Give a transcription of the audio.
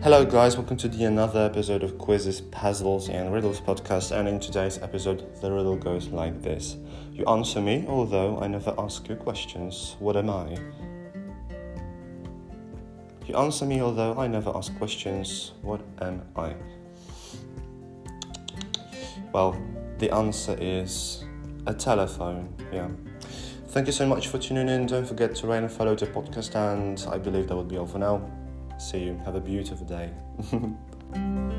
Hello, guys, welcome to the another episode of Quizzes, Puzzles, and Riddles podcast. And in today's episode, the riddle goes like this You answer me, although I never ask you questions. What am I? You answer me, although I never ask questions. What am I? Well, the answer is a telephone, yeah. Thank you so much for tuning in. Don't forget to rate and follow the podcast, and I believe that would be all for now. See you. Have a beautiful day.